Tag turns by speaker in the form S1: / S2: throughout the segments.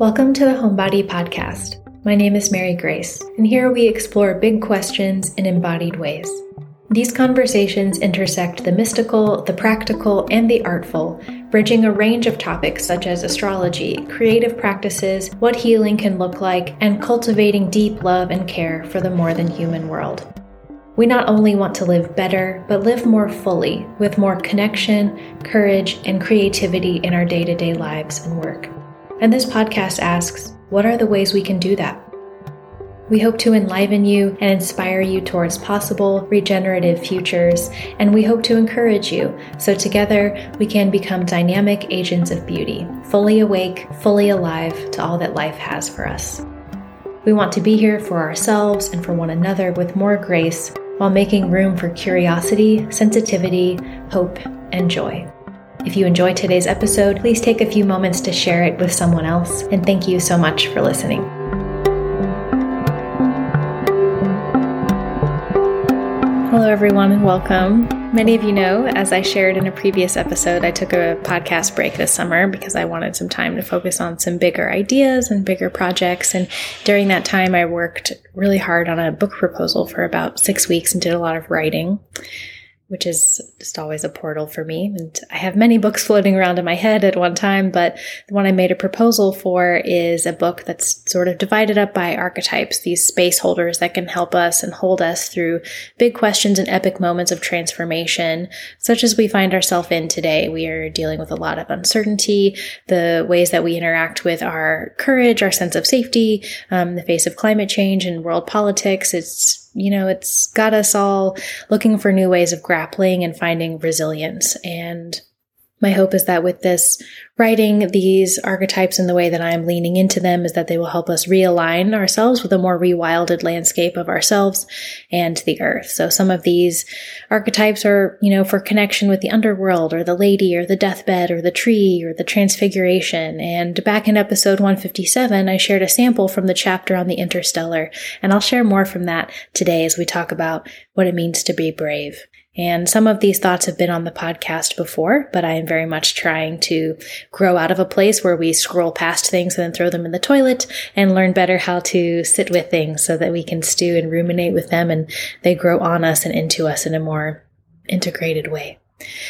S1: Welcome to the Homebody Podcast. My name is Mary Grace, and here we explore big questions in embodied ways. These conversations intersect the mystical, the practical, and the artful, bridging a range of topics such as astrology, creative practices, what healing can look like, and cultivating deep love and care for the more than human world. We not only want to live better, but live more fully, with more connection, courage, and creativity in our day to day lives and work. And this podcast asks, what are the ways we can do that? We hope to enliven you and inspire you towards possible regenerative futures, and we hope to encourage you so together we can become dynamic agents of beauty, fully awake, fully alive to all that life has for us. We want to be here for ourselves and for one another with more grace while making room for curiosity, sensitivity, hope, and joy. If you enjoyed today's episode, please take a few moments to share it with someone else, and thank you so much for listening. Hello, everyone, and welcome. Many of you know, as I shared in a previous episode, I took a podcast break this summer because I wanted some time to focus on some bigger ideas and bigger projects. And during that time, I worked really hard on a book proposal for about six weeks and did a lot of writing which is just always a portal for me. And I have many books floating around in my head at one time, but the one I made a proposal for is a book that's sort of divided up by archetypes, these space holders that can help us and hold us through big questions and epic moments of transformation, such as we find ourselves in today. We are dealing with a lot of uncertainty, the ways that we interact with our courage, our sense of safety, um, the face of climate change and world politics. It's you know, it's got us all looking for new ways of grappling and finding resilience. And my hope is that with this writing these archetypes in the way that I am leaning into them is that they will help us realign ourselves with a more rewilded landscape of ourselves and the earth. So some of these archetypes are, you know, for connection with the underworld or the lady or the deathbed or the tree or the transfiguration. And back in episode 157, I shared a sample from the chapter on the interstellar. And I'll share more from that today as we talk about what it means to be brave. And some of these thoughts have been on the podcast before, but I am very much trying to grow out of a place where we scroll past things and then throw them in the toilet and learn better how to sit with things so that we can stew and ruminate with them and they grow on us and into us in a more integrated way.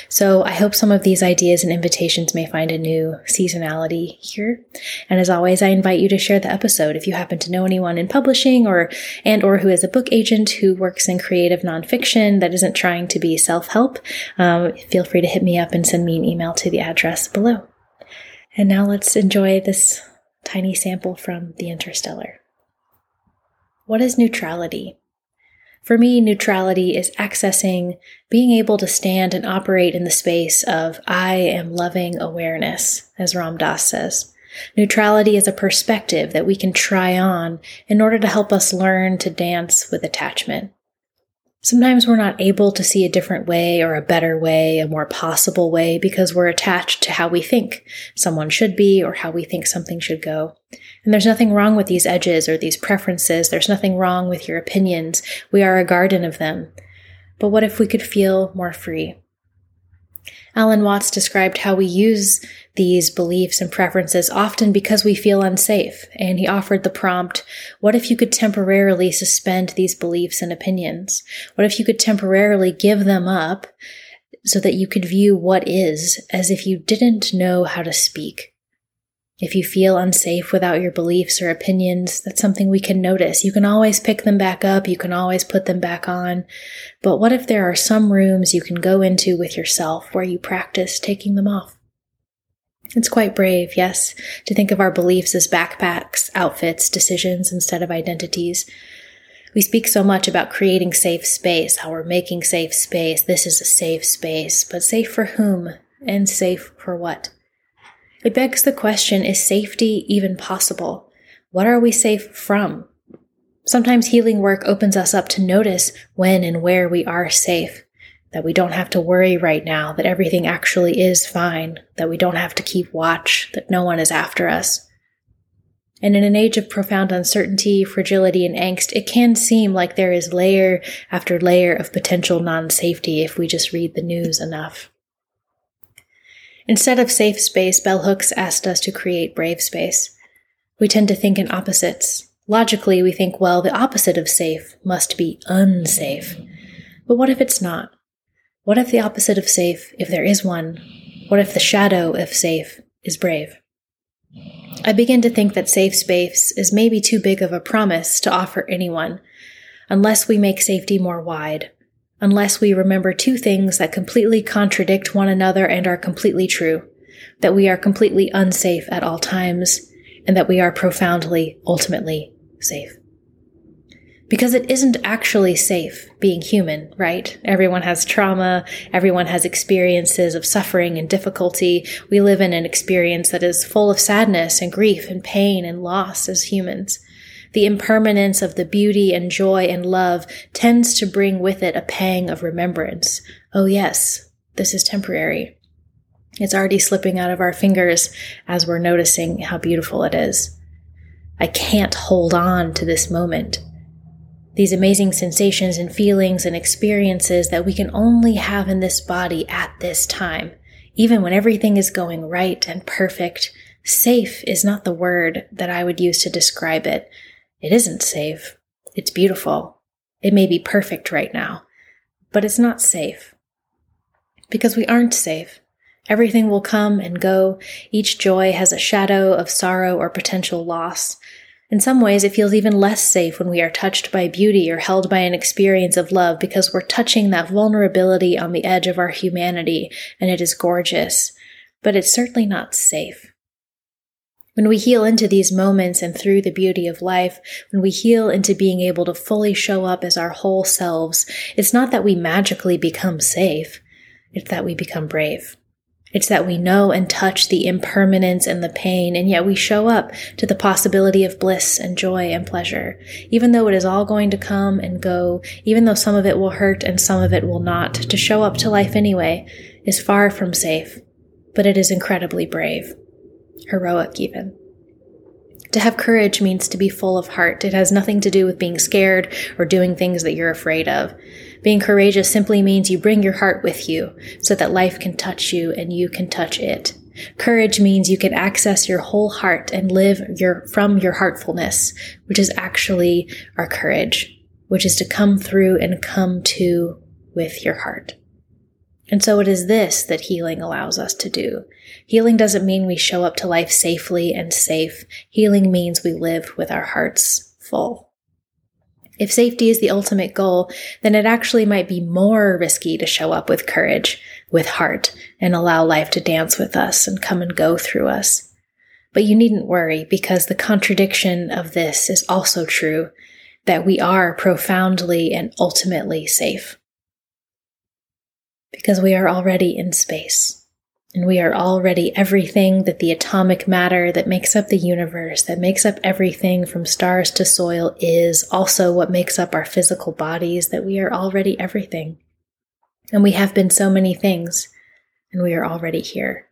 S1: So I hope some of these ideas and invitations may find a new seasonality here. And as always, I invite you to share the episode if you happen to know anyone in publishing or and or who is a book agent who works in creative nonfiction that isn't trying to be self-help. Um, feel free to hit me up and send me an email to the address below. And now let's enjoy this tiny sample from The Interstellar. What is neutrality? For me, neutrality is accessing, being able to stand and operate in the space of I am loving awareness, as Ram Dass says. Neutrality is a perspective that we can try on in order to help us learn to dance with attachment. Sometimes we're not able to see a different way or a better way, a more possible way, because we're attached to how we think someone should be or how we think something should go. And there's nothing wrong with these edges or these preferences. There's nothing wrong with your opinions. We are a garden of them. But what if we could feel more free? Alan Watts described how we use these beliefs and preferences often because we feel unsafe, and he offered the prompt, what if you could temporarily suspend these beliefs and opinions? What if you could temporarily give them up so that you could view what is as if you didn't know how to speak? If you feel unsafe without your beliefs or opinions, that's something we can notice. You can always pick them back up. You can always put them back on. But what if there are some rooms you can go into with yourself where you practice taking them off? It's quite brave, yes, to think of our beliefs as backpacks, outfits, decisions instead of identities. We speak so much about creating safe space, how we're making safe space. This is a safe space, but safe for whom and safe for what? It begs the question is safety even possible? What are we safe from? Sometimes healing work opens us up to notice when and where we are safe, that we don't have to worry right now, that everything actually is fine, that we don't have to keep watch, that no one is after us. And in an age of profound uncertainty, fragility, and angst, it can seem like there is layer after layer of potential non safety if we just read the news enough. Instead of safe space, Bell Hooks asked us to create brave space. We tend to think in opposites. Logically, we think, well, the opposite of safe must be unsafe. But what if it's not? What if the opposite of safe, if there is one, what if the shadow of safe is brave? I begin to think that safe space is maybe too big of a promise to offer anyone, unless we make safety more wide, unless we remember two things that completely contradict one another and are completely true that we are completely unsafe at all times, and that we are profoundly, ultimately safe. Because it isn't actually safe being human, right? Everyone has trauma. Everyone has experiences of suffering and difficulty. We live in an experience that is full of sadness and grief and pain and loss as humans. The impermanence of the beauty and joy and love tends to bring with it a pang of remembrance. Oh yes, this is temporary. It's already slipping out of our fingers as we're noticing how beautiful it is. I can't hold on to this moment. These amazing sensations and feelings and experiences that we can only have in this body at this time, even when everything is going right and perfect. Safe is not the word that I would use to describe it. It isn't safe. It's beautiful. It may be perfect right now, but it's not safe. Because we aren't safe. Everything will come and go. Each joy has a shadow of sorrow or potential loss. In some ways, it feels even less safe when we are touched by beauty or held by an experience of love because we're touching that vulnerability on the edge of our humanity, and it is gorgeous. But it's certainly not safe. When we heal into these moments and through the beauty of life, when we heal into being able to fully show up as our whole selves, it's not that we magically become safe, it's that we become brave. It's that we know and touch the impermanence and the pain, and yet we show up to the possibility of bliss and joy and pleasure. Even though it is all going to come and go, even though some of it will hurt and some of it will not, to show up to life anyway is far from safe, but it is incredibly brave. Heroic, even. To have courage means to be full of heart. It has nothing to do with being scared or doing things that you're afraid of. Being courageous simply means you bring your heart with you so that life can touch you and you can touch it. Courage means you can access your whole heart and live your, from your heartfulness, which is actually our courage, which is to come through and come to with your heart. And so it is this that healing allows us to do. Healing doesn't mean we show up to life safely and safe. Healing means we live with our hearts full. If safety is the ultimate goal, then it actually might be more risky to show up with courage, with heart, and allow life to dance with us and come and go through us. But you needn't worry because the contradiction of this is also true that we are profoundly and ultimately safe. Because we are already in space. And we are already everything that the atomic matter that makes up the universe, that makes up everything from stars to soil is also what makes up our physical bodies, that we are already everything. And we have been so many things, and we are already here.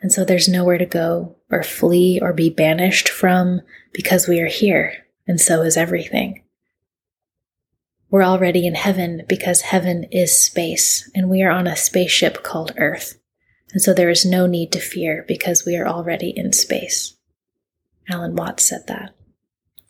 S1: And so there's nowhere to go or flee or be banished from because we are here, and so is everything. We're already in heaven because heaven is space, and we are on a spaceship called Earth. And so there is no need to fear because we are already in space. Alan Watts said that.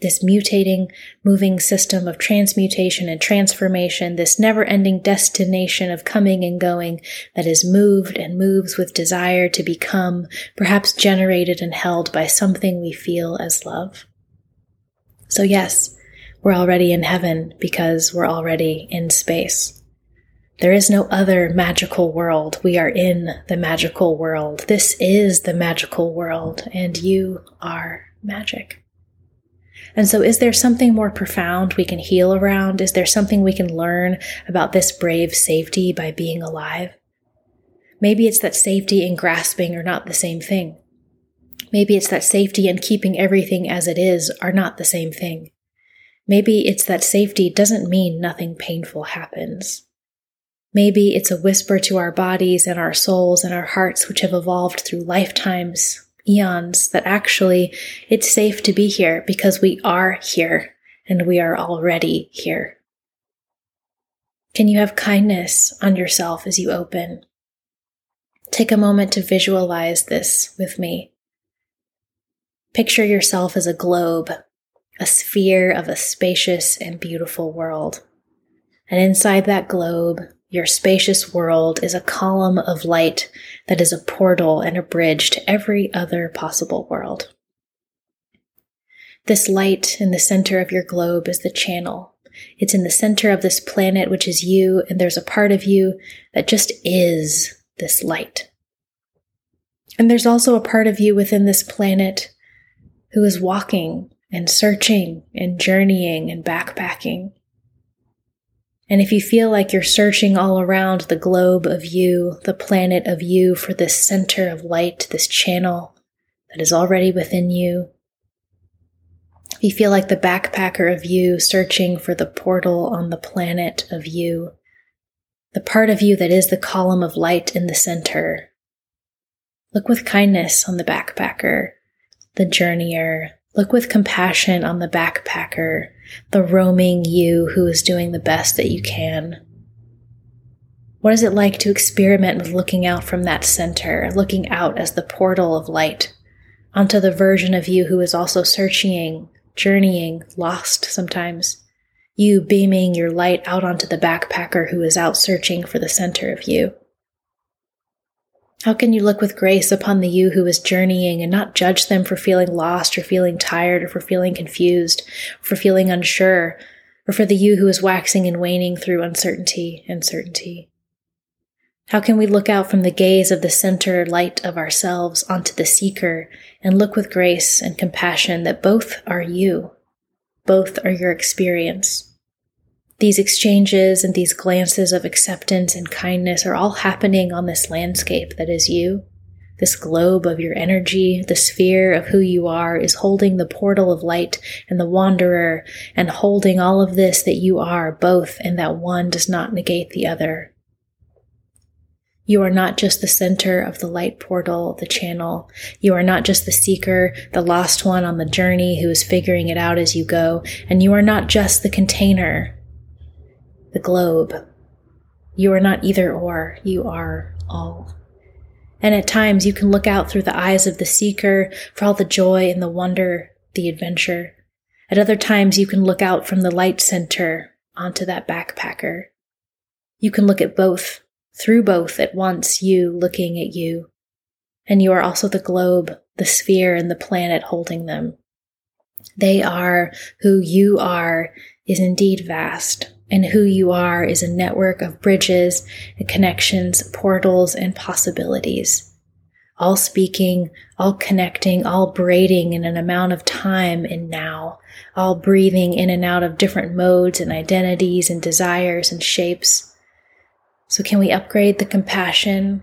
S1: This mutating, moving system of transmutation and transformation, this never ending destination of coming and going that is moved and moves with desire to become, perhaps generated and held by something we feel as love. So, yes, we're already in heaven because we're already in space. There is no other magical world. We are in the magical world. This is the magical world, and you are magic. And so, is there something more profound we can heal around? Is there something we can learn about this brave safety by being alive? Maybe it's that safety and grasping are not the same thing. Maybe it's that safety and keeping everything as it is are not the same thing. Maybe it's that safety doesn't mean nothing painful happens. Maybe it's a whisper to our bodies and our souls and our hearts, which have evolved through lifetimes, eons, that actually it's safe to be here because we are here and we are already here. Can you have kindness on yourself as you open? Take a moment to visualize this with me. Picture yourself as a globe, a sphere of a spacious and beautiful world. And inside that globe, your spacious world is a column of light that is a portal and a bridge to every other possible world. This light in the center of your globe is the channel. It's in the center of this planet, which is you, and there's a part of you that just is this light. And there's also a part of you within this planet who is walking and searching and journeying and backpacking. And if you feel like you're searching all around the globe of you, the planet of you, for this center of light, this channel that is already within you, if you feel like the backpacker of you searching for the portal on the planet of you, the part of you that is the column of light in the center. Look with kindness on the backpacker, the journeyer. Look with compassion on the backpacker, the roaming you who is doing the best that you can. What is it like to experiment with looking out from that center, looking out as the portal of light onto the version of you who is also searching, journeying, lost sometimes. You beaming your light out onto the backpacker who is out searching for the center of you. How can you look with grace upon the you who is journeying and not judge them for feeling lost or feeling tired or for feeling confused or for feeling unsure or for the you who is waxing and waning through uncertainty and certainty? How can we look out from the gaze of the center light of ourselves onto the seeker and look with grace and compassion that both are you, both are your experience? These exchanges and these glances of acceptance and kindness are all happening on this landscape that is you. This globe of your energy, the sphere of who you are, is holding the portal of light and the wanderer, and holding all of this that you are, both, and that one does not negate the other. You are not just the center of the light portal, the channel. You are not just the seeker, the lost one on the journey who is figuring it out as you go. And you are not just the container, the globe. You are not either or, you are all. And at times you can look out through the eyes of the seeker for all the joy and the wonder, the adventure. At other times you can look out from the light center onto that backpacker. You can look at both through both at once, you looking at you. And you are also the globe, the sphere, and the planet holding them. They are who you are is indeed vast, and who you are is a network of bridges connections, portals, and possibilities. All speaking, all connecting, all braiding in an amount of time and now, all breathing in and out of different modes and identities and desires and shapes so, can we upgrade the compassion?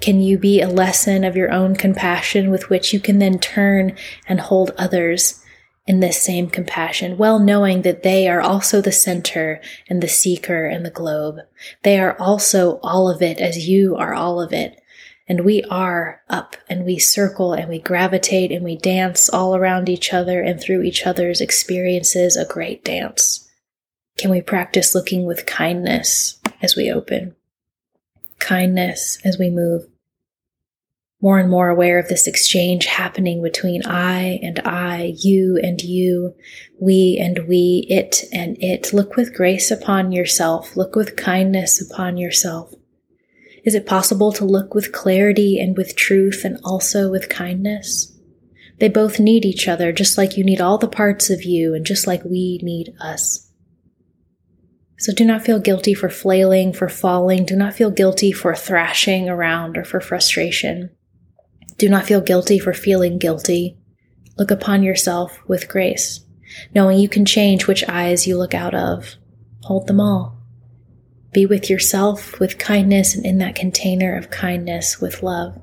S1: Can you be a lesson of your own compassion with which you can then turn and hold others in this same compassion, well knowing that they are also the center and the seeker and the globe. They are also all of it as you are all of it. And we are up and we circle and we gravitate and we dance all around each other and through each other's experiences a great dance. Can we practice looking with kindness as we open? kindness as we move. More and more aware of this exchange happening between I and I, you and you, we and we, it and it. Look with grace upon yourself. Look with kindness upon yourself. Is it possible to look with clarity and with truth and also with kindness? They both need each other, just like you need all the parts of you and just like we need us. So do not feel guilty for flailing, for falling. Do not feel guilty for thrashing around or for frustration. Do not feel guilty for feeling guilty. Look upon yourself with grace, knowing you can change which eyes you look out of. Hold them all. Be with yourself with kindness and in that container of kindness with love.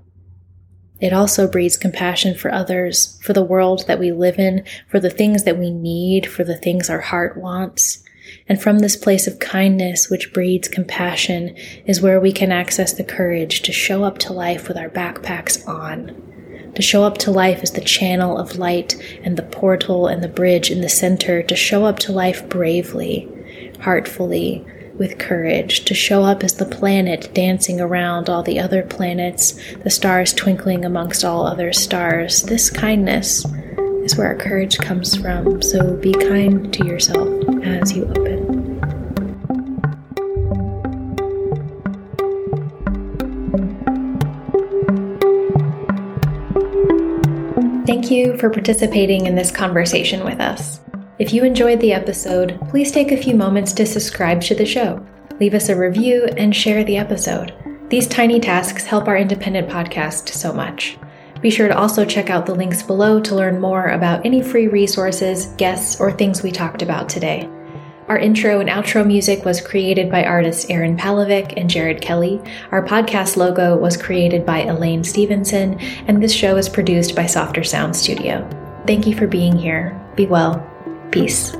S1: It also breeds compassion for others, for the world that we live in, for the things that we need, for the things our heart wants. And from this place of kindness, which breeds compassion, is where we can access the courage to show up to life with our backpacks on. To show up to life as the channel of light and the portal and the bridge in the center, to show up to life bravely, heartfully, with courage, to show up as the planet dancing around all the other planets, the stars twinkling amongst all other stars. This kindness is where our courage comes from, so be kind to yourself as you open. Thank you for participating in this conversation with us. If you enjoyed the episode, please take a few moments to subscribe to the show, leave us a review, and share the episode. These tiny tasks help our independent podcast so much. Be sure to also check out the links below to learn more about any free resources, guests, or things we talked about today. Our intro and outro music was created by artists Aaron Palovic and Jared Kelly. Our podcast logo was created by Elaine Stevenson, and this show is produced by Softer Sound Studio. Thank you for being here. Be well. Peace.